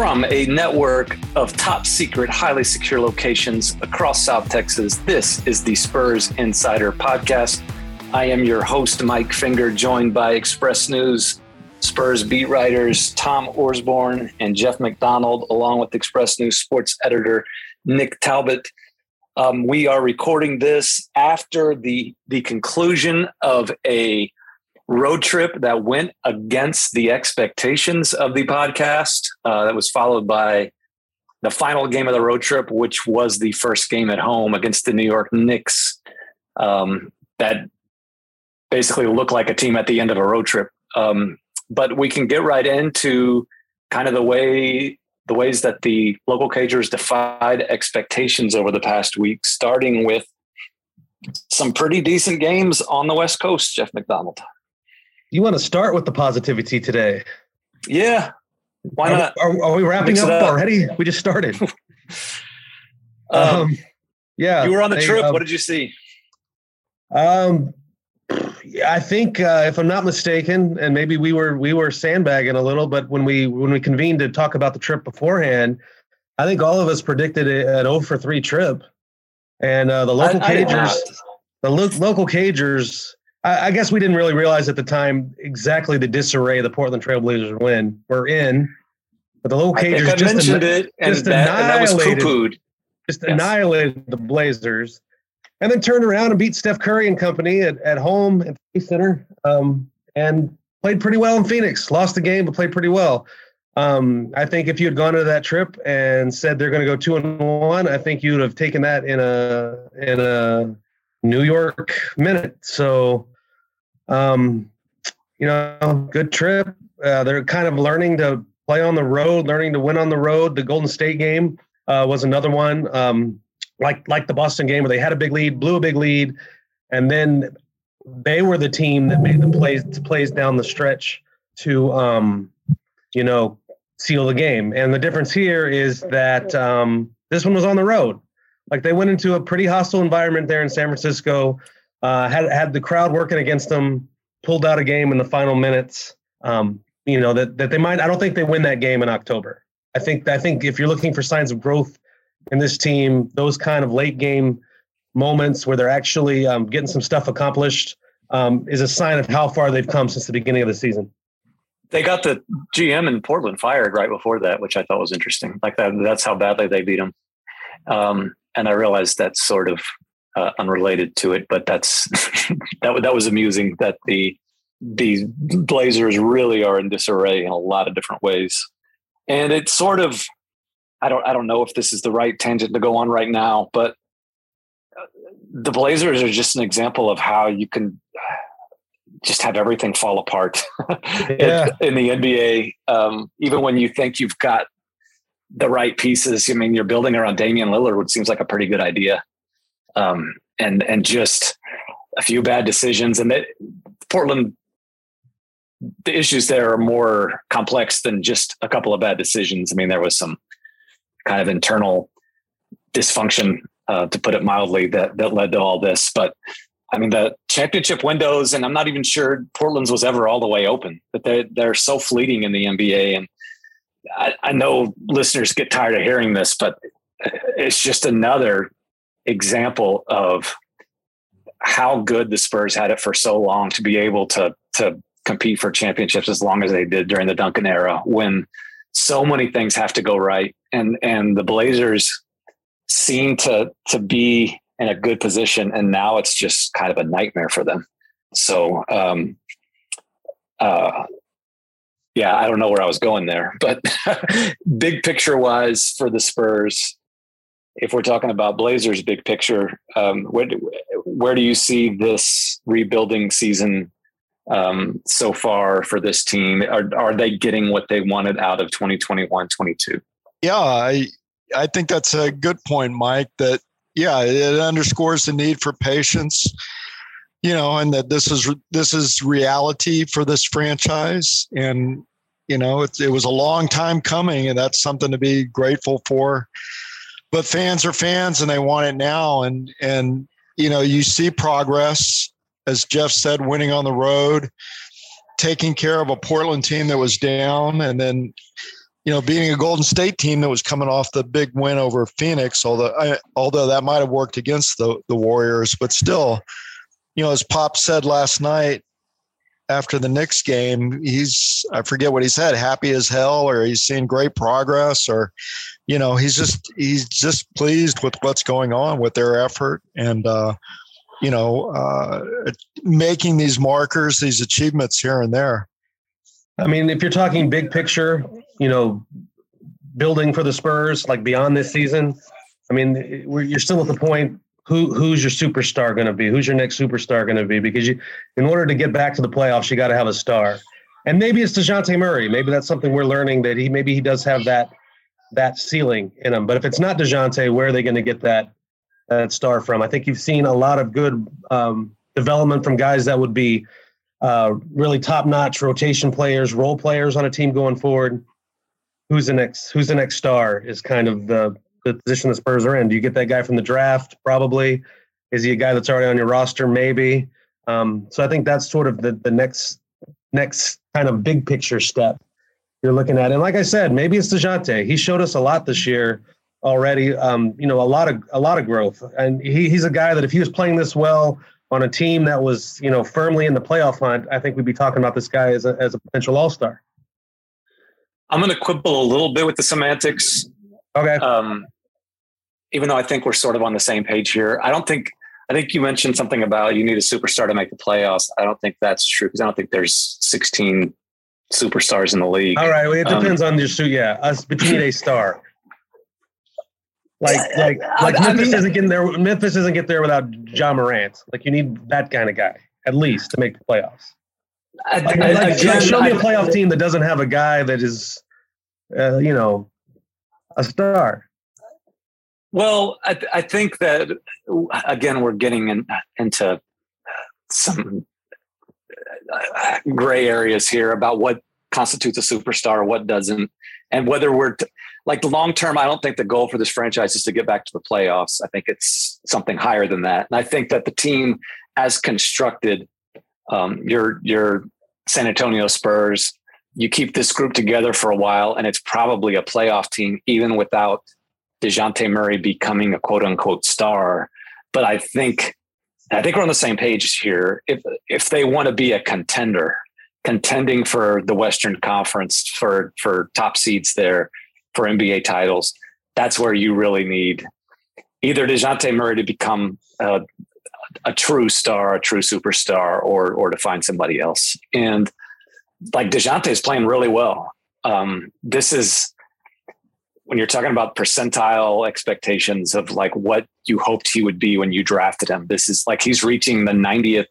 From a network of top secret, highly secure locations across South Texas, this is the Spurs Insider Podcast. I am your host, Mike Finger, joined by Express News Spurs beat writers Tom Orsborn and Jeff McDonald, along with Express News sports editor Nick Talbot. Um, we are recording this after the the conclusion of a road trip that went against the expectations of the podcast. Uh, that was followed by the final game of the road trip, which was the first game at home against the New York Knicks. Um, that basically looked like a team at the end of a road trip. Um, but we can get right into kind of the way the ways that the local cagers defied expectations over the past week, starting with some pretty decent games on the West Coast. Jeff McDonald. You want to start with the positivity today? Yeah. Why are, not? Are, are we wrapping up, up, already? We just started. um, um, yeah. You were on the trip. Um, what did you see? Um, I think, uh, if I'm not mistaken, and maybe we were we were sandbagging a little, but when we when we convened to talk about the trip beforehand, I think all of us predicted an 0 for three trip, and uh, the local I, cagers, I the lo- local cagers. I, I, guess we didn't really realize at the time exactly the disarray the Portland Trailblazers win. We're in, but the local cagers I just, mentioned an, it, and just that, annihilated, and that was just yes. annihilated the Blazers and then turned around and beat Steph Curry and company at, at home at the Center, um, and played pretty well in Phoenix. Lost the game, but played pretty well. Um, I think if you had gone to that trip and said they're going to go two and one, I think you would have taken that in a in a New York minute. So, um, you know, good trip. Uh, they're kind of learning to play on the road, learning to win on the road. The Golden State game uh, was another one. Um, like like the Boston game where they had a big lead, blew a big lead, and then they were the team that made the plays plays down the stretch to um, you know seal the game. And the difference here is that um, this one was on the road. Like they went into a pretty hostile environment there in San Francisco. Uh, had had the crowd working against them, pulled out a game in the final minutes. Um, you know that that they might. I don't think they win that game in October. I think I think if you're looking for signs of growth in this team, those kind of late game moments where they're actually um, getting some stuff accomplished um, is a sign of how far they've come since the beginning of the season. They got the GM in Portland fired right before that, which I thought was interesting. Like that, that's how badly they beat him. Um, and I realized that's sort of uh, unrelated to it, but that's that that was amusing that the these Blazers really are in disarray in a lot of different ways, and it's sort of I don't I don't know if this is the right tangent to go on right now, but uh, the Blazers are just an example of how you can just have everything fall apart yeah. in, the NBA. Um, even when you think you've got the right pieces, I mean, you're building around Damian Lillard, which seems like a pretty good idea. Um, and and just a few bad decisions, and that Portland. The issues there are more complex than just a couple of bad decisions. I mean, there was some kind of internal dysfunction, uh, to put it mildly, that that led to all this. But I mean, the championship windows, and I'm not even sure Portland's was ever all the way open. But they they're so fleeting in the NBA, and I, I know listeners get tired of hearing this, but it's just another example of how good the Spurs had it for so long to be able to to compete for championships as long as they did during the Duncan era when so many things have to go right. And and the blazers seem to to be in a good position and now it's just kind of a nightmare for them. So um uh yeah i don't know where i was going there but big picture wise for the spurs if we're talking about blazers big picture um where do, where do you see this rebuilding season um, so far for this team? Are, are they getting what they wanted out of 2021 22? Yeah, I, I think that's a good point, Mike. That, yeah, it underscores the need for patience you know, and that this is this is reality for this franchise, and you know, it, it was a long time coming, and that's something to be grateful for. But fans are fans, and they want it now, and and you know, you see progress, as Jeff said, winning on the road, taking care of a Portland team that was down, and then you know, beating a Golden State team that was coming off the big win over Phoenix, although I, although that might have worked against the the Warriors, but still, you know, as Pop said last night after the Knicks game, he's I forget what he said, happy as hell, or he's seeing great progress, or you know, he's just he's just pleased with what's going on with their effort and uh, you know, uh, making these markers, these achievements here and there. I mean, if you're talking big picture, you know, building for the Spurs, like beyond this season, I mean, you're still at the point who who's your superstar going to be? Who's your next superstar going to be? Because you, in order to get back to the playoffs, you got to have a star. And maybe it's Dejounte Murray. Maybe that's something we're learning that he maybe he does have that that ceiling in him. But if it's not Dejounte, where are they going to get that that star from? I think you've seen a lot of good um, development from guys that would be uh, really top notch rotation players, role players on a team going forward. Who's the next? Who's the next star? Is kind of the the position the Spurs are in. Do you get that guy from the draft? Probably. Is he a guy that's already on your roster? Maybe. Um, so I think that's sort of the the next next kind of big picture step you're looking at. And like I said, maybe it's Dejounte. He showed us a lot this year already. Um, you know, a lot of a lot of growth, and he, he's a guy that if he was playing this well on a team that was you know firmly in the playoff hunt, I think we'd be talking about this guy as a as a potential All Star. I'm going to quibble a little bit with the semantics Okay. Um, even though I think we're sort of on the same page here, I don't think. I think you mentioned something about you need a superstar to make the playoffs. I don't think that's true because I don't think there's 16 superstars in the league. All right, well, it um, depends um, on your suit. Yeah, us, but you need a star. Like, like, like I, Memphis I mean, isn't getting there. Memphis isn't get there without Ja Morant. Like, you need that kind of guy at least to make the playoffs. I, like, like, again, show me a playoff team that doesn't have a guy that is, uh, you know, a star? Well, I, th- I think that again we're getting in, into some gray areas here about what constitutes a superstar, what doesn't, and whether we're t- like the long term. I don't think the goal for this franchise is to get back to the playoffs. I think it's something higher than that, and I think that the team, as constructed, um, your your San Antonio Spurs you keep this group together for a while, and it's probably a playoff team, even without Dejounte Murray becoming a quote unquote star. But I think I think we're on the same page here. If if they want to be a contender, contending for the Western Conference for for top seeds there for NBA titles, that's where you really need either Dejounte Murray to become a, a true star, a true superstar, or or to find somebody else. And like Dejounte is playing really well. Um, this is when you're talking about percentile expectations of like what you hoped he would be when you drafted him. This is like he's reaching the 90th,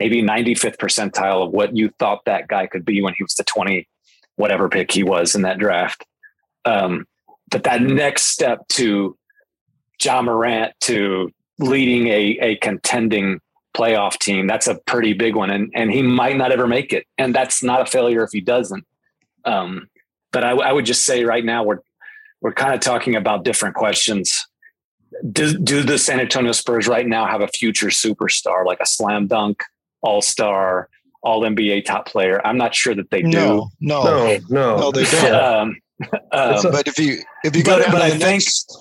maybe 95th percentile of what you thought that guy could be when he was the 20 whatever pick he was in that draft. Um, but that next step to Ja Morant to leading a, a contending playoff team. That's a pretty big one, and and he might not ever make it, and that's not a failure if he doesn't. Um, but I, I would just say right now we're we're kind of talking about different questions. Do, do the San Antonio Spurs right now have a future superstar, like a slam dunk, all star, all NBA top player? I'm not sure that they do. No, no, no, no, no they don't. um, uh, but if you if you go but, down but to I the think, next,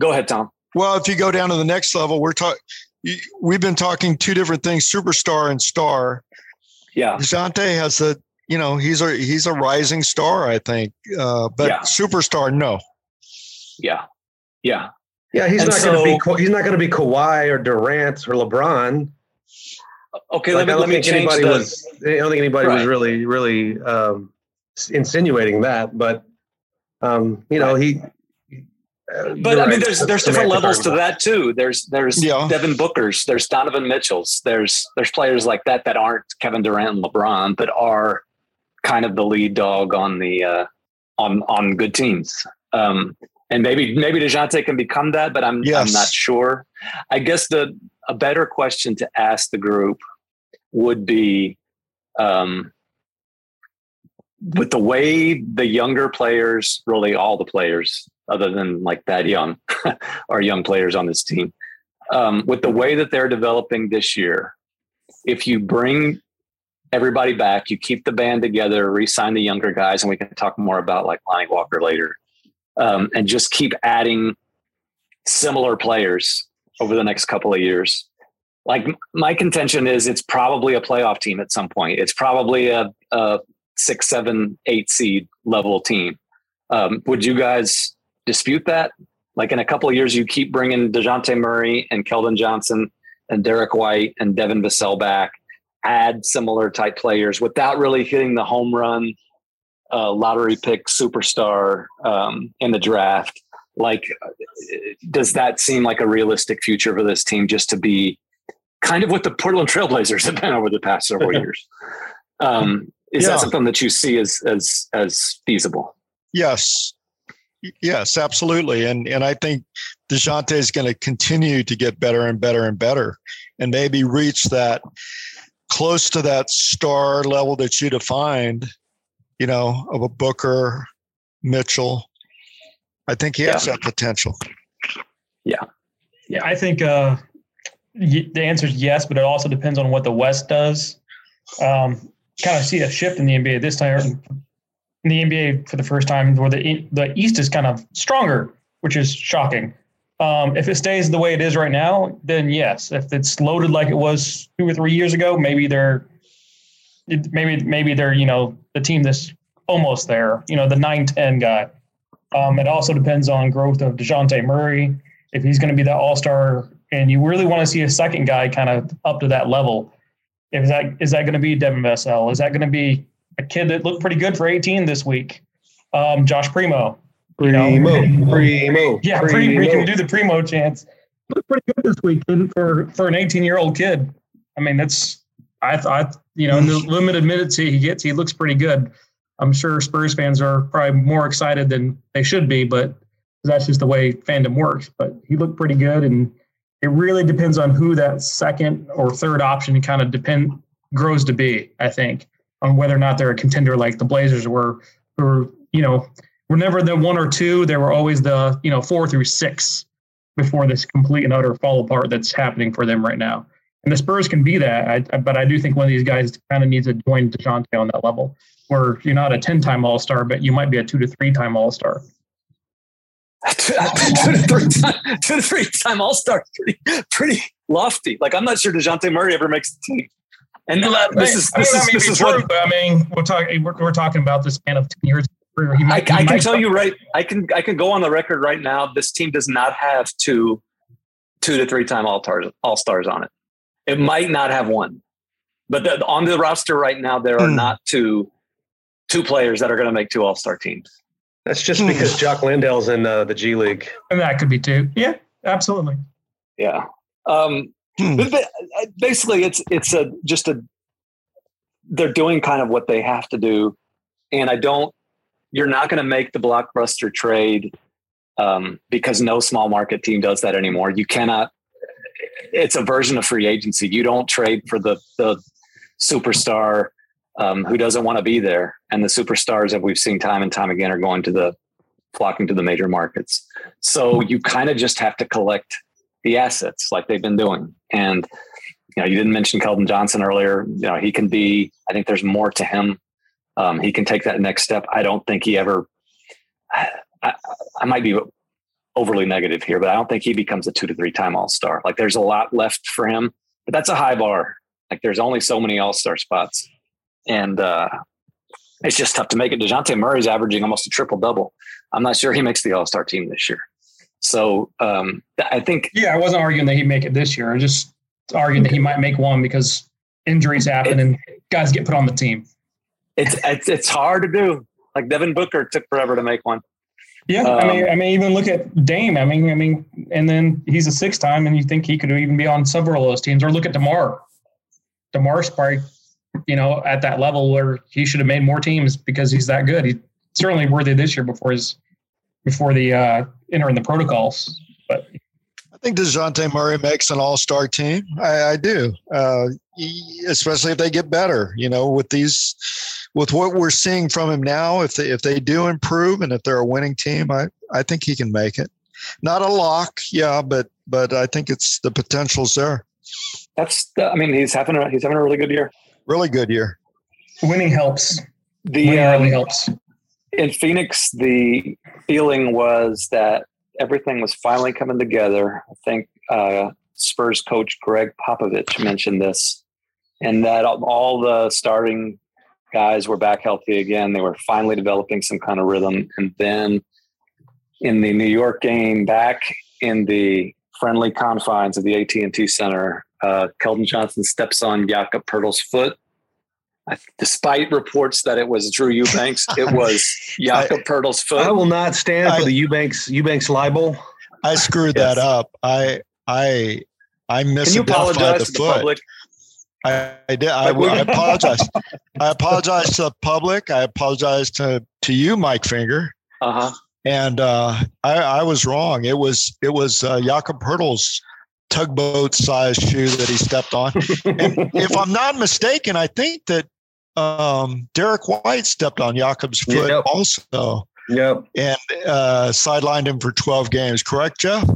go ahead, Tom. Well, if you go down to the next level, we're talking we've been talking two different things: superstar and star. Yeah, Dejounte has a you know he's a he's a rising star, I think, uh, but yeah. superstar, no. Yeah, yeah, yeah. He's and not so, going to be he's not going to be Kawhi or Durant or LeBron. Okay, like, let me, let me change anybody the, was. I don't think anybody right. was really really um, insinuating that, but um, you know he Uh, but I mean, there's there's different levels to that too. There's there's yeah. Devin Booker's, there's Donovan Mitchell's, there's there's players like that that aren't Kevin Durant and LeBron, but are kind of the lead dog on the uh, on on good teams. Um, and maybe maybe Dejounte can become that, but I'm yes. I'm not sure. I guess the a better question to ask the group would be um, with the way the younger players, really all the players, other than like that young, are young players on this team. Um, with the way that they're developing this year, if you bring everybody back, you keep the band together, re-sign the younger guys, and we can talk more about like Lonnie Walker later, um, and just keep adding similar players over the next couple of years. Like my contention is, it's probably a playoff team at some point. It's probably a, a six, seven, eight seed level team. Um, would you guys dispute that? Like in a couple of years, you keep bringing Dejounte Murray and Keldon Johnson and Derrick White and Devin Vassell back, add similar type players without really hitting the home run uh, lottery pick superstar um, in the draft. Like, does that seem like a realistic future for this team just to be kind of what the Portland Trailblazers have been over the past several years? Um, is yeah. that something that you see as as as feasible? Yes, yes, absolutely. And and I think Dejounte is going to continue to get better and better and better, and maybe reach that close to that star level that you defined. You know, of a Booker, Mitchell. I think he has yeah. that potential. Yeah. Yeah, I think uh, the answer is yes, but it also depends on what the West does. Um, kind of see a shift in the NBA this time in the NBA for the first time, where the the East is kind of stronger, which is shocking. Um, if it stays the way it is right now, then yes. If it's loaded like it was two or three years ago, maybe they're maybe maybe they're you know the team that's almost there. You know the nine ten guy. Um, it also depends on growth of Dejounte Murray. If he's going to be that All Star, and you really want to see a second guy kind of up to that level, is that is that going to be Devin Vassell? Is that going to be a kid that looked pretty good for 18 this week? Um, Josh Primo. Primo, you know? Primo, yeah, Primo. We can do the Primo chance. Looked pretty good this week for for an 18 year old kid. I mean, that's I thought you know in the limited minutes he gets, he looks pretty good. I'm sure Spurs fans are probably more excited than they should be, but that's just the way fandom works. But he looked pretty good, and it really depends on who that second or third option kind of depend grows to be. I think on whether or not they're a contender like the Blazers were, who were you know were never the one or two. They were always the you know four through six before this complete and utter fall apart that's happening for them right now. And the Spurs can be that, I, but I do think one of these guys kind of needs to join Dejounte on that level, where you're not a ten-time All Star, but you might be a two to three-time All Star two, two to three time, two to three time All Star, pretty pretty lofty. Like I'm not sure Dejounte Murray ever makes the team. And uh, this is this is, this is true, what I mean. We're talking we're, we're, talking about the span of ten years. Might, I, I can tell you right. I can I can go on the record right now. This team does not have two two to three time All Stars All Stars on it. It might not have one, but the, on the roster right now there are mm. not two two players that are going to make two All Star teams. That's just hmm. because Jock Landale's in uh, the G League. And that could be too. Yeah, absolutely. Yeah. Um, hmm. but basically, it's it's a just a they're doing kind of what they have to do, and I don't. You're not going to make the blockbuster trade um, because no small market team does that anymore. You cannot. It's a version of free agency. You don't trade for the the superstar um, who doesn't want to be there. And the superstars that we've seen time and time again are going to the flocking to the major markets. So you kind of just have to collect the assets like they've been doing. And you know, you didn't mention Keldon Johnson earlier. You know, he can be. I think there's more to him. Um, he can take that next step. I don't think he ever. I, I might be overly negative here, but I don't think he becomes a two to three time All Star. Like there's a lot left for him, but that's a high bar. Like there's only so many All Star spots and uh, it's just tough to make it. Dejounte Murray's averaging almost a triple double. I'm not sure he makes the All Star team this year. So um, I think. Yeah, I wasn't arguing that he'd make it this year. I just arguing that he might make one because injuries happen it, and guys get put on the team. It's, it's it's hard to do. Like Devin Booker took forever to make one. Yeah, um, I mean, I mean, even look at Dame. I mean, I mean, and then he's a six time, and you think he could even be on several of those teams. Or look at Demar. Demar's probably, you know, at that level where he should have made more teams because he's that good. He's certainly worthy this year before his before the uh, entering the protocols. But I think Dejounte Murray makes an All Star team. I, I do, uh, especially if they get better. You know, with these with what we're seeing from him now, if they if they do improve and if they're a winning team, I I think he can make it. Not a lock, yeah, but but I think it's the potential's there. That's the, I mean he's having a he's having a really good year. Really good year. Winning helps. The Winning um, really helps. In Phoenix, the feeling was that everything was finally coming together. I think uh, Spurs coach Gregg Popovich mentioned this, and that all the starting guys were back healthy again. They were finally developing some kind of rhythm. And then in the New York game, back in the friendly confines of the AT&T Center, uh, Keldon Johnson steps on Jakob Poeltl's foot. I, despite reports that it was Drew Eubanks, it was Jakob Poeltl's foot. I will not stand I, for the Eubanks Eubanks libel. I screwed yes. that up. I I I misidentified Can you apologize the, to the public? I, I did. I, I apologize. I apologize to the public. I apologize to to you, Mike Finger. Uh-huh. And uh, I, I was wrong. It was it was uh, Jakob Poeltl's tugboat size shoe that he stepped on. and if I'm not mistaken, I think that um, Derrick White stepped on Jakob's foot yep. also. Yep. And uh, sidelined him for 12 games. Correct, Jeff?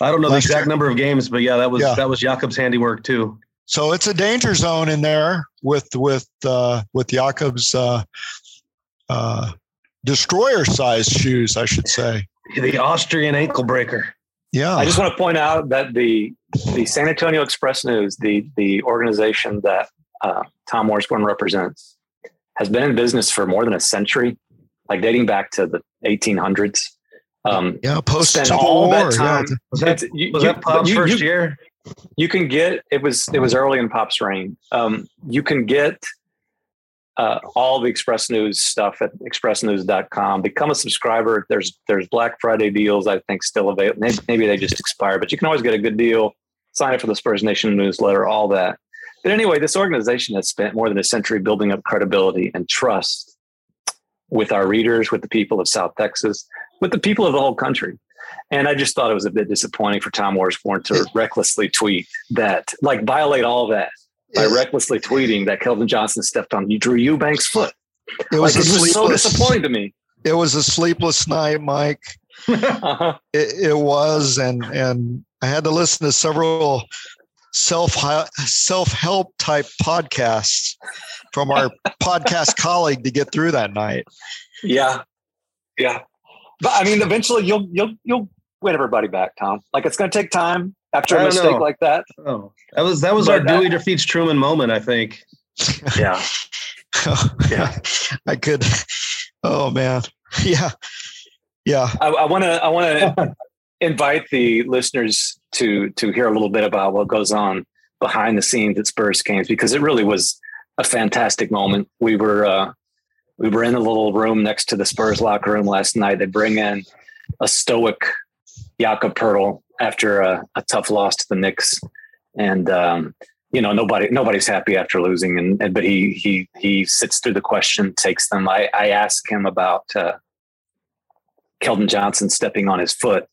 I don't know Last the exact year. number of games, but yeah, that was yeah. that was Jakob's handiwork too. So it's a danger zone in there with with uh, with Jakob's uh, uh, destroyer size shoes, I should say. The Austrian ankle breaker. Yeah. I just want to point out that the the San Antonio Express News, the the organization that uh, Tom Orsborn represents, has been in business for more than a century, like dating back to the 1800s. Um, yeah, post all war. that time. Yeah. Was that, you, was that Pop's you, first you, year? You can get it was it was early in pop's reign. Um, you can get uh, all the express news stuff at expressnews.com become a subscriber. There's there's black friday deals i think still available maybe, maybe they just expire but you can always get a good deal. Sign up for the spurs nation newsletter all that. But anyway this organization has spent more than a century building up credibility and trust with our readers with the people of south texas with the people of the whole country and I just thought it was a bit disappointing for Tom Orsborn to recklessly tweet that, like, violate all that by recklessly tweeting that Keldon Johnson stepped on Drew Eubanks' foot. It was, like, it was so disappointing to me. It was a sleepless night, Mike. uh-huh. it, it was, and and I had to listen to several self self help type podcasts from our podcast colleague to get through that night. Yeah, yeah. But I mean, eventually you'll you'll you'll win everybody back, Tom. Like it's going to take time after a mistake know. like that. Oh, that was that was but our Dewey defeats Truman moment, I think. Yeah. yeah. I could. Oh man. Yeah. Yeah. I want to. I want to invite the listeners to to hear a little bit about what goes on behind the scenes at Spurs games because it really was a fantastic moment. We were uh, we were in the little room next to the Spurs locker room last night. They bring in a stoic Jakob Poeltl after a, a, tough loss to the Knicks, and um, you know nobody nobody's happy after losing. And, and, but he he he sits through the question, takes them. I I ask him about uh, Keldon Johnson stepping on his foot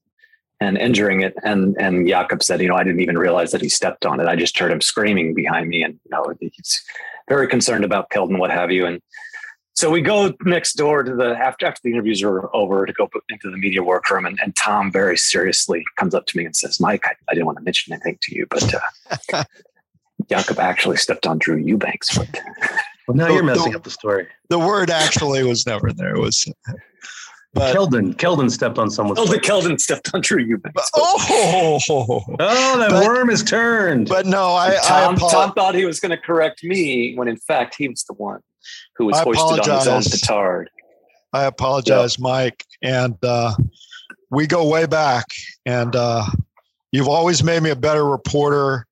and injuring it, and and Jakob said, you know, I didn't even realize that he stepped on it. I just heard him screaming behind me, and you know, he's very concerned about Keldon, what have you, and so we go next door to the after after the interviews are over to go into the media workroom, and, and Tom very seriously comes up to me and says, "Mike, I, I didn't want to mention anything to you, but uh, Jakob actually stepped on Drew Eubanks' foot." Well, now the, you're messing the, up the story. The word actually was never there. It was but, Keldon, Keldon stepped on someone's. Oh, the Keldon stepped on Drew Eubanks. Oh, oh, that but, worm is turned. But no, I Tom, I Tom thought he was going to correct me when in fact he was the one who was I hoisted apologize. on his own petard. I apologize, yep. Mike, and uh, we go way back. And uh, you've always made me a better reporter.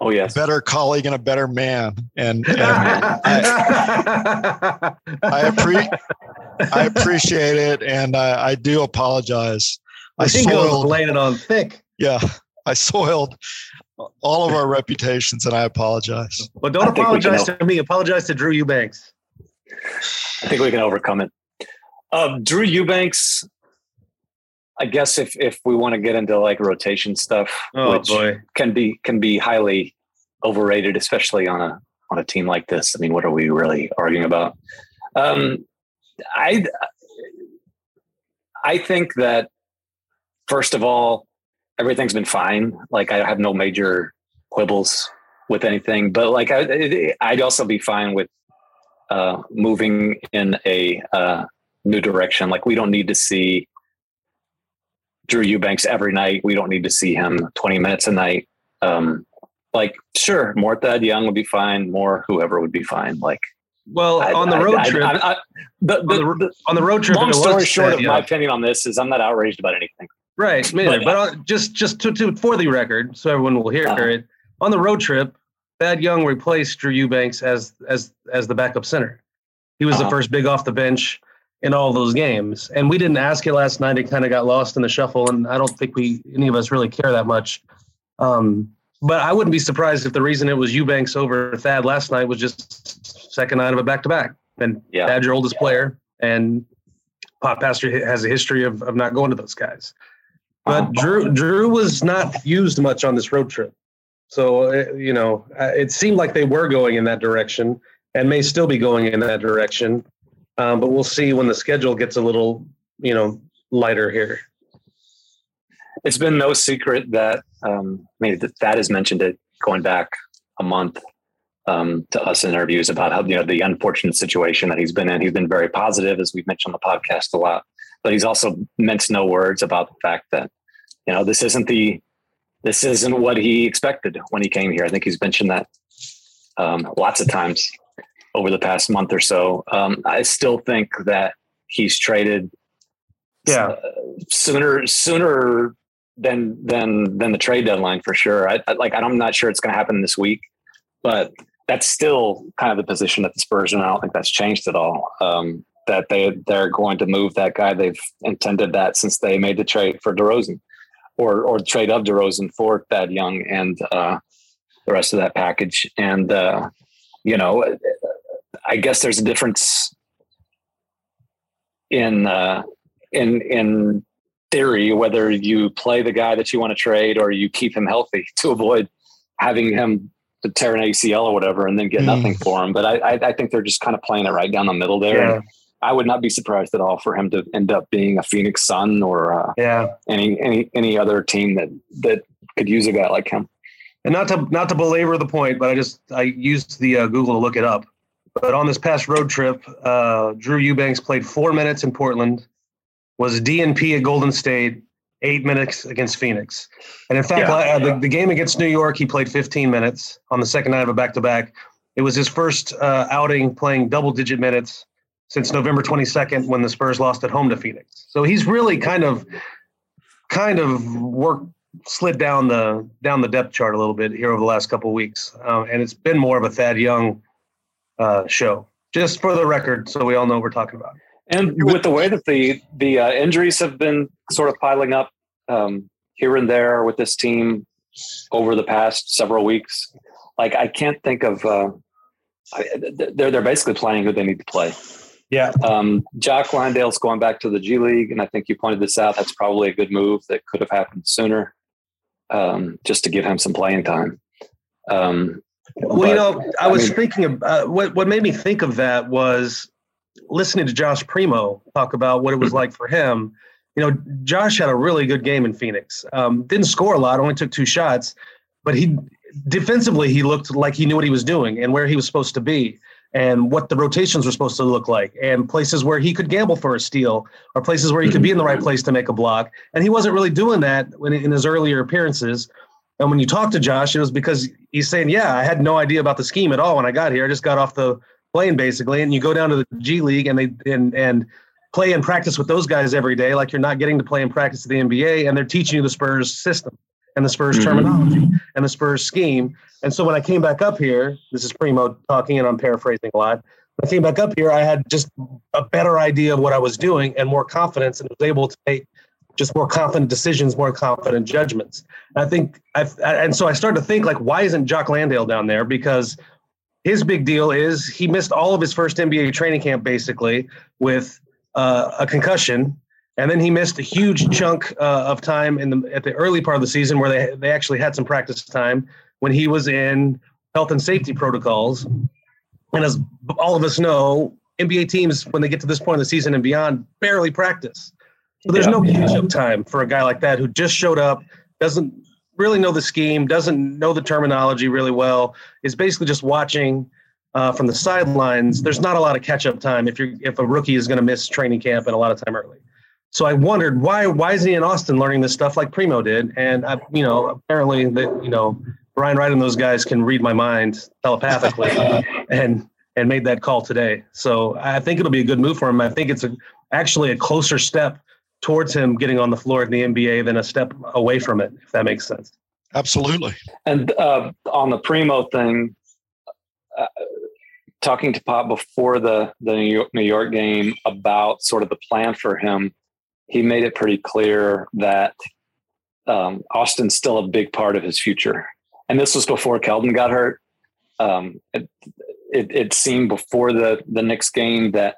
Oh yes, a better colleague and a better man. And, and I, I appreciate. I appreciate it, and I, I do apologize. I soiled, laying it on thick. Yeah, I soiled all of our reputations, and I apologize. Well, don't apologize to me. Apologize to Drew Eubanks. I think we can overcome it. Uh, Drew Eubanks. I guess if if we want to get into like rotation stuff, oh, which boy. can be can be highly overrated, especially on a on a team like this. I mean, what are we really arguing about? Um, I I think that first of all, everything's been fine. Like I have no major quibbles with anything, but like I, I'd also be fine with uh, moving in a uh, new direction. Like we don't need to see Drew Eubanks every night. We don't need to see him 20 minutes a night. Um, like sure, more Thad Young would be fine. More whoever would be fine. Like well, I, on the road I, trip, I, the, the, on, the, on, the, road trip. Long story short of my opinion on this is I'm not outraged about anything. Right, but, but uh, just just to, to for the record, so everyone will hear uh, it. On the road trip, Thad Young replaced Drew Eubanks as as as the backup center. He was uh-huh. the first big off the bench in all those games, and we didn't ask it last night. It kind of got lost in the shuffle, and I don't think we any of us really care that much. Um, but I wouldn't be surprised if the reason it was Eubanks over Thad last night was just second night of a back to back, and yeah. Thad your oldest player, and Pop Pastor has a history of of not going to those guys. But Drew Drew was not used much on this road trip, so uh, you know it seemed like they were going in Thad direction and may still be going in that direction. Um, but we'll see when the schedule gets a little you know lighter here. It's been no secret that um, I mean that has mentioned it going back a month um, to us in interviews about how you know the unfortunate situation that he's been in. He's been very positive, as we've mentioned on the podcast a lot but he's also meant no words about the fact that you know this isn't the this isn't what he expected when he came here. I think he's mentioned that um, lots of times over the past month or so. Um, I still think that he's traded yeah uh, sooner sooner than than than the trade deadline for sure. I, I like I'm not sure it's going to happen this week, but that's still kind of the position that the Spurs are. I don't think that's changed at all. Um, that they they're going to move that guy. They've intended that since they made the trade for DeRozan, or or trade of DeRozan for Thad Young and uh, the rest of that package. And uh, you know, I guess there's a difference in uh, in in theory whether you play the guy that you want to trade or you keep him healthy to avoid having him to tear an ACL or whatever and then get mm. nothing for him. But I, I, I, think they're just kind of playing it right down the middle there. Yeah. I would not be surprised at all for him to end up being a Phoenix Sun or uh, yeah any any any other team that that could use a guy like him. And not to not to belabor the point, but I just I used the uh, Google to look it up. But on this past road trip, uh, Drew Eubanks played four minutes in Portland, was DNP at Golden State, eight minutes against Phoenix, and in fact, yeah, uh, the, the game against New York, he played 15 minutes on the second night of a back to back. It was his first uh, outing playing double digit minutes since November 22nd when the Spurs lost at home to Phoenix. So he's really kind of kind of worked slid down the down the depth chart a little bit here over the last couple of weeks, uh, and it's been more of a Thad Young uh, show. Just for the record, so we all know what we're talking about. And with the way that the the uh, injuries have been sort of piling up um, here and there with this team over the past several weeks, like I can't think of. Uh, I, they're they're basically playing who they need to play. Yeah. Um, Jock Landale's going back to the G League, and I think you pointed this out. That's probably a good move that could have happened sooner, um, just to give him some playing time. Um, well, but, you know, I, I was mean, thinking of uh, what what made me think of that was listening to Josh Primo talk about what it was like for him. You know, Josh had a really good game in Phoenix. Um, didn't score a lot, only took two shots, but he defensively he looked like he knew what he was doing and where he was supposed to be and what the rotations were supposed to look like and places where he could gamble for a steal or places where he could be in the right place to make a block. And he wasn't really doing that when, in his earlier appearances. And when you talk to Josh, it was because he's saying, Yeah, I had no idea about the scheme at all when I got here. I just got off the plane basically. And you go down to the G League and they and and play and practice with those guys every day, like you're not getting to play and practice at the NBA, and they're teaching you the Spurs system and the Spurs mm-hmm. terminology and the Spurs scheme. And so when I came back up here, this is Primo talking, and I'm paraphrasing a lot. I came back up here, I had just a better idea of what I was doing and more confidence, and was able to make just more confident decisions, more confident judgments. And I think, I've, and so I started to think like, why isn't Jock Landale down there? Because his big deal is he missed all of his first NBA training camp basically with uh, a concussion, and then he missed a huge chunk uh, of time in the at the early part of the season where they they actually had some practice time when he was in health and safety protocols. And as all of us know, NBA teams when they get to this point of the season and beyond barely practice. So there's yeah. no catch-up time for a guy like that who just showed up, doesn't really know the scheme, doesn't know the terminology really well, is basically just watching uh, from the sidelines. There's not a lot of catch-up time if you're if a rookie is going to miss training camp and a lot of time early. So I wondered why why isn't he in Austin learning this stuff like Primo did? And I, you know, apparently that you know Brian Wright and those guys can read my mind telepathically, and and made that call today. So I think it'll be a good move for him. I think it's a, actually a closer step towards him getting on the floor in the NBA than a step away from it, if that makes sense. Absolutely. And uh, on the Primo thing, uh, talking to Pop before the the New York, New York game about sort of the plan for him, he made it pretty clear that um, Austin's still a big part of his future. And this was before Keldon got hurt. Um, it, it, it seemed before the the Knicks game that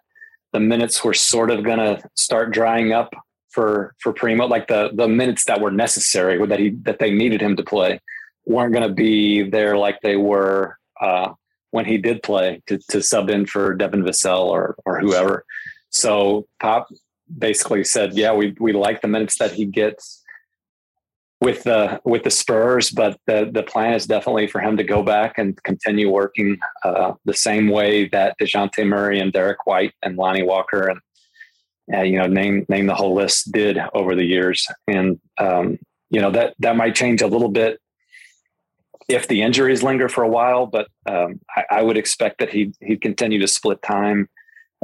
the minutes were sort of going to start drying up for for Primo, like the the minutes that were necessary that he that they needed him to play weren't going to be there like they were uh, when he did play to, to sub in for Devin Vassell or or whoever. So Pop basically said, "Yeah, we we like the minutes that he gets." with the with the Spurs, but the the plan is definitely for him to go back and continue working uh, the same way that Dejounte Murray and Derrick White and Lonnie Walker and uh, you know, name name the whole list did over the years, and um, you know that that might change a little bit if the injuries linger for a while. But um, I, I, would expect that he he'd continue to split time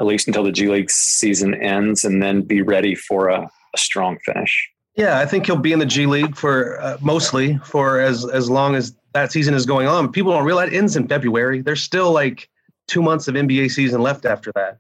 at least until the G League season ends, and then be ready for a, a strong finish. Yeah, I think he'll be in the G League for uh, mostly for as as long as that season is going on. People don't realize it ends in February. There's still like two months of NBA season left after that.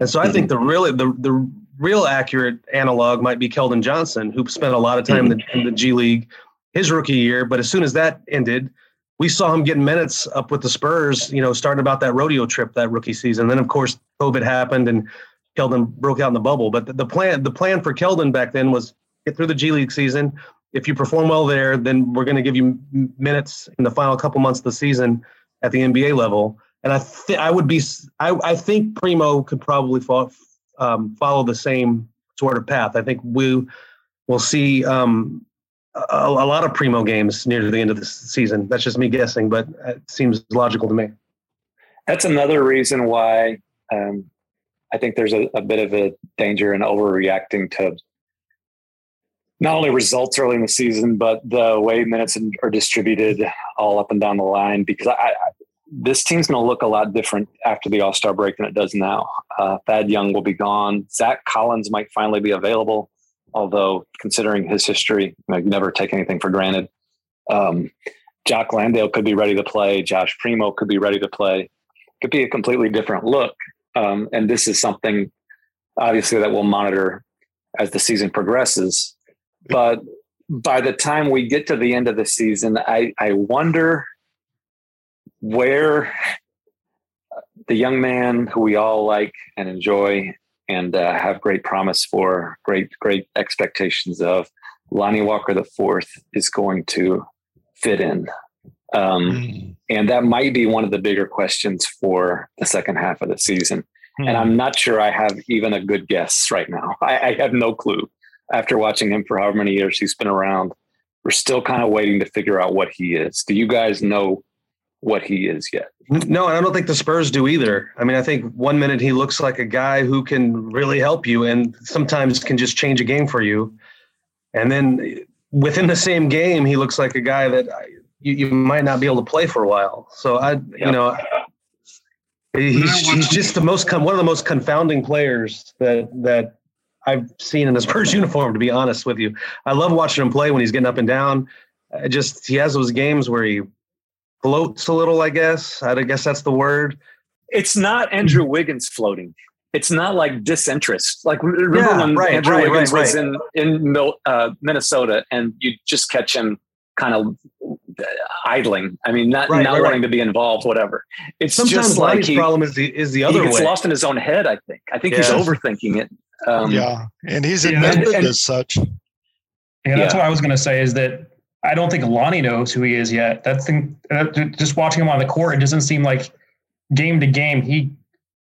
And so I think the really the the real accurate analog might be Keldon Johnson, who spent a lot of time in the, in the G League his rookie year. But as soon as that ended, we saw him getting minutes up with the Spurs, you know, starting about that rodeo trip that rookie season. Then of course COVID happened and Keldon broke out in the bubble. But the, the plan the plan for Keldon back then was get through the G League season. If you perform well there, then we're going to give you minutes in the final couple months of the season at the NBA level. And I th- I would be I, I think Primo could probably fall, um, follow the same sort of path. I think we will see um, a, a, lot of primo games near the end of the season. That's just me guessing, but it seems logical to me. That's another reason why um, I think there's a, a, bit of a danger in overreacting to not only results early in the season, but the way minutes are distributed all up and down the line. Because I, this team's going to look a lot different after the All Star break than it does now. Uh, Thad Young will be gone. Zach Collins might finally be available, although considering his history, I never take anything for granted. Um, Jock Landale could be ready to play. Josh Primo could be ready to play. Could be a completely different look. Um, and this is something, obviously, that we'll monitor as the season progresses. But by the time we get to the end of the season, I, I wonder where the young man who we all like and enjoy and uh, have great promise for, great great expectations of, Lonnie Walker the fourth is going to fit in. Um, mm. And that might be one of the bigger questions for the second half of the season. Mm. And I'm not sure I have even a good guess right now. I, I have no clue. After watching him for however many years he's been around, we're still kind of waiting to figure out what he is. Do you guys know what he is yet. No, and I don't think the Spurs do either. I mean, I think one minute he looks like a guy who can really help you and sometimes can just change a game for you. And then within the same game, he looks like a guy that you, you might not be able to play for a while. So I, yep. you know, he's, he's just the most, one of the most confounding players that, that I've seen in the Spurs uniform, to be honest with you. I love watching him play when he's getting up and down. I just, he has those games where he floats a little, I guess. I guess that's the word. it's not Andrew Wiggins floating. It's not like disinterest. Like remember Yeah, when right, Andrew right, Wiggins right, was in in uh, Minnesota, and you just catch him kind of idling. I mean, not Right, not right, wanting to be involved. Whatever. It's Sometimes just like Lonnie's problem is the is the other he other gets way. lost in his own head. I think. I think he's overthinking it. Um, yeah, and he's Yeah, admitted and- as such. Yeah, that's Yeah. what I was going to say. Is that I don't think Lonnie knows who he is yet. That thing, just watching him on the court, it doesn't seem like game to game he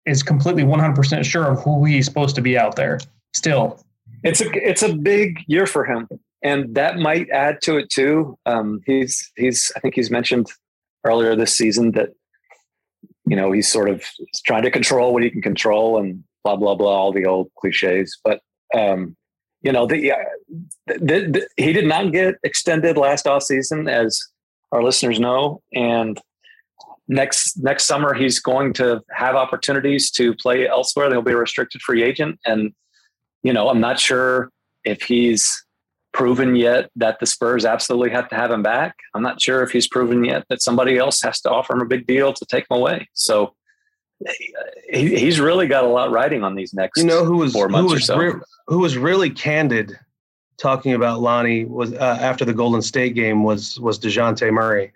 is completely 100% sure of who he's supposed to be out there. Still, it's a it's a big year for him, and that might add to it too. Um, he's he's I think he's mentioned earlier this season that you know he's sort of trying to control what he can control and blah blah blah all the old cliches. But um, you know the, the, the he did not get extended last off season, as our listeners know, and next next summer he's going to have opportunities to play elsewhere. He'll be a restricted free agent, and you know I'm not sure if he's proven yet that the Spurs absolutely have to have him back. I'm not sure if he's proven yet that somebody else has to offer him a big deal to take him away. So he, he's really got a lot riding on these next. You know who was four who months or was so. re- who was really candid talking about Lonnie was uh, after the Golden State game was was Dejounte Murray.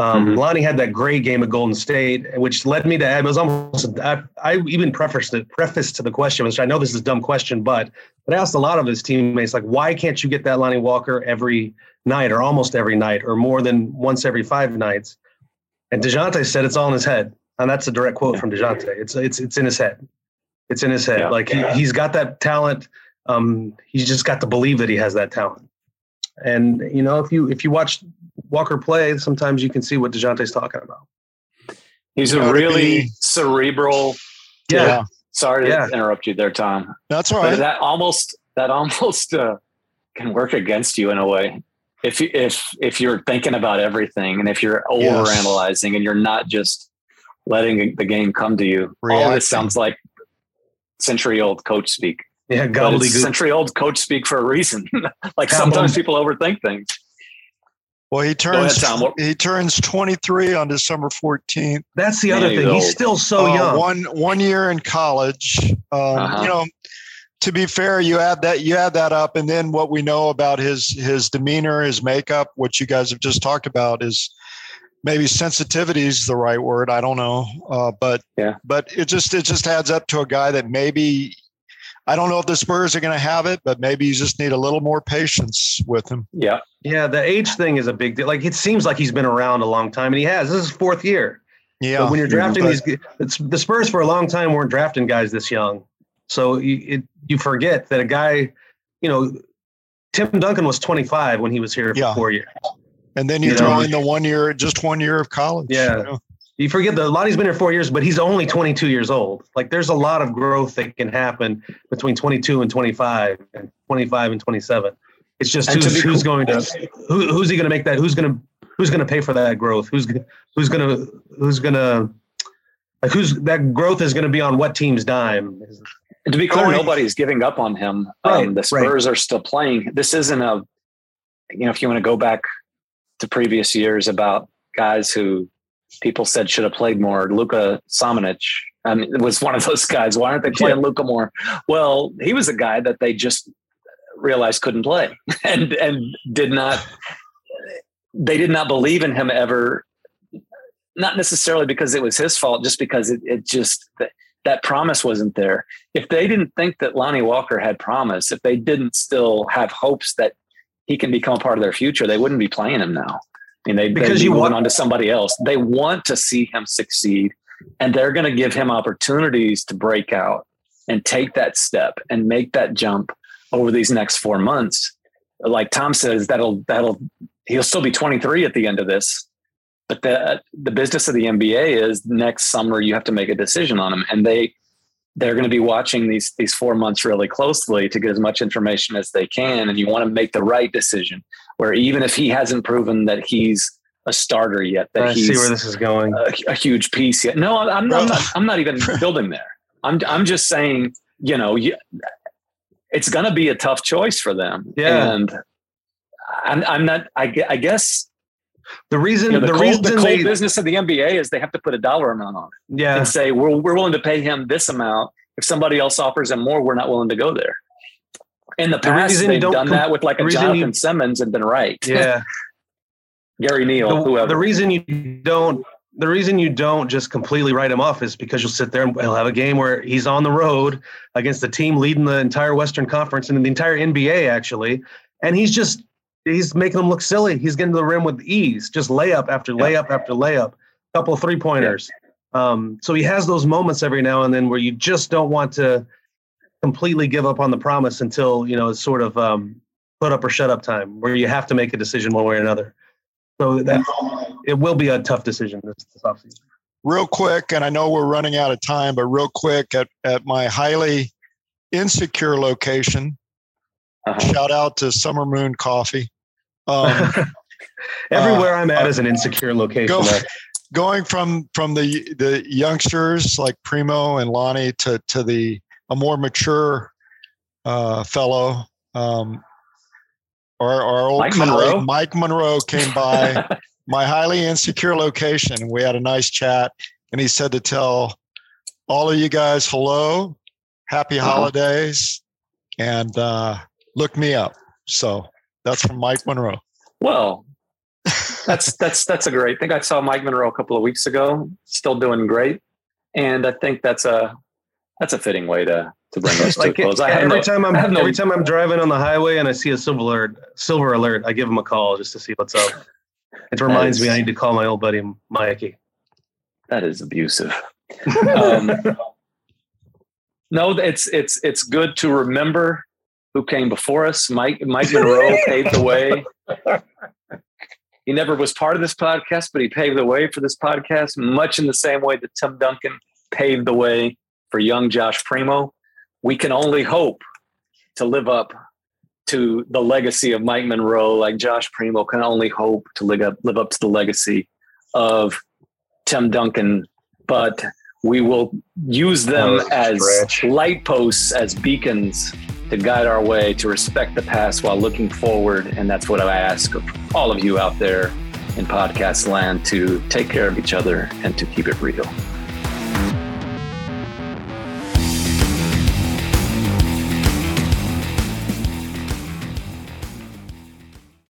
Um, Mhm. Lonnie had that great game at Golden State, which led me to add. It was almost I, I even prefaced the preface to the question, which I know this is a dumb question, but but I asked a lot of his teammates like, why can't you get that Lonnie Walker every night or almost every night or more than once every five nights? And Dejounte said it's all in his head, and that's a direct quote from Dejounte. It's it's it's in his head. It's in his head. Yeah. Like he, he's got that talent. Um, he's just got to believe that he has that talent. And you know, if you if you watch Walker play, sometimes you can see what Dejounte's talking about. He's a really be- cerebral. Yeah. Sorry to Yeah. interrupt you there, Tom. That's all But right. that almost that almost uh, can work against you in a way. If you, if if you're thinking about everything and if you're Yes. overanalyzing and you're not just letting the game come to you, all this sounds like century old coach speak. Yeah, gobbledygook. century old coach speak for a reason. like Yeah, sometimes people overthink things. Well, he ahead, turns Tom. He turns 23 on December 14th. That's the other he's thing. He's old. still so Uh, young. One one year in college. Um, Uh-huh. You know, to be fair, you add that you add that up, and then what we know about his his demeanor, his makeup, what you guys have just talked about is maybe sensitivity is the right word. I don't know, uh, but Yeah. but it just it just adds up to a guy that maybe. I don't know if the Spurs are going to have it, but maybe you just need a little more patience with him. Yeah. yeah, the age thing is a big deal. Like it seems like he's been around a long time, and he has. This is his fourth year. Yeah, But when you're drafting but- these, it's, the Spurs for a long time weren't drafting guys this young. So you, it, you forget that a guy, you know, Tim Duncan was 25 when he was here for Yeah. four years. and then you you throw know- in the one year, just one year of college. Yeah. you know? You forget that Lonnie's been here four years, but he's only 22 years old. Like there's a lot of growth that can happen between 22 and 25, and 25 and 27. It's just And to who's, who's cool- going to who, who's he going to make that? Who's going to who's going to pay for that growth? Who's who's going to who's going to like who's that growth is going to be on what team's dime? And to be clear, Corey- nobody's giving up on him. Right, um, the right. Spurs are still playing. This isn't a, you know, if you want to go back to previous years about guys who people said should have played more, Luka Samanic I mean, was one of those guys. Why aren't they playing Luka more? Well, he was a guy that they just realized couldn't play and and did not. They did not believe in him ever. Not necessarily because it was his fault, just because it, it just that promise wasn't there. If they didn't think that Lonnie Walker had promise, if they didn't still have hopes that he can become a part of their future, they wouldn't be playing him now. Mean, they, Because be you want- on to somebody else. They want to see him succeed, and they're going to give him opportunities to break out and take that step and make that jump over these next four months. Like Tom says, that'll that'll he'll still be 23 at the end of this. But the the business of the NBA is next summer you have to make a decision on him, and they they're going to be watching these these four months really closely to get as much information as they can, and you want to make the right decision. Where even if he hasn't proven that he's a starter yet, that I he's see where this is going. a, a huge piece yet. No, I'm, I'm, not. I'm not even building there. I'm I'm just saying, you know, you, it's going to be a tough choice for them. Yeah. and I'm I'm not. I, I guess The reason You know, the, the cold, reason the cold they, business of the NBA is they have to put a dollar amount on it yeah and say we're we're willing to pay him this amount. If somebody else offers him more, we're not willing to go there. In the The past, reason they've don't done com- that with like a Jonathan you- Simmons and been right. yeah. Gary Neal, the, whoever. the reason you don't the reason you don't just completely write him off is because you'll sit there and he'll have a game where he's on the road against the team leading the entire Western Conference and the entire NBA actually, and he's just he's making them look silly. He's getting to the rim with ease, just layup after Yeah. layup after layup, couple three pointers. Um, so he has those moments every now and then where you just don't want to completely give up on the promise until you know it's sort of um, put up or shut up time, where you have to make a decision one way or another. So that it will be a tough decision this, this offseason. real quick, and I know we're running out of time, but real quick at, at my highly insecure location, Uh-huh. shout out to Summer Moon Coffee. Um, Everywhere I'm at is an insecure location. go- going from from the the youngsters like Primo and Lonnie to to the a more mature uh, fellow, um, our, our old Mike colleague Monroe? Mike Monroe came by my highly insecure location. and We had a nice chat, and he said to tell all of you guys hello, happy Uh-huh. holidays, and uh, look me up. So that's from Mike Monroe. well, that's that's that's a great thing. I saw Mike Monroe a couple of weeks ago, still doing great, and I think that's a that's a fitting way to to bring this to a close. I have every no, time I'm I have no- every time I'm driving on the highway and I see a silver alert, silver alert, I give him a call just to see what's up. It reminds me I need to call my old buddy Mikey. that is abusive. Um, no, it's it's it's good to remember who came before us. Mike Mike Monroe paved the way. He never was part of this podcast, but he paved the way for this podcast, much in the same way that Tim Duncan paved the way for young Josh Primo. We can only hope to live up to the legacy of Mike Monroe, like Josh Primo can only hope to live up, live up to the legacy of Tim Duncan. But we will use them as stretch. light posts, as beacons to guide our way to respect the past while looking forward. And that's what I ask of all of you out there in podcast land to take care of each other and to keep it real.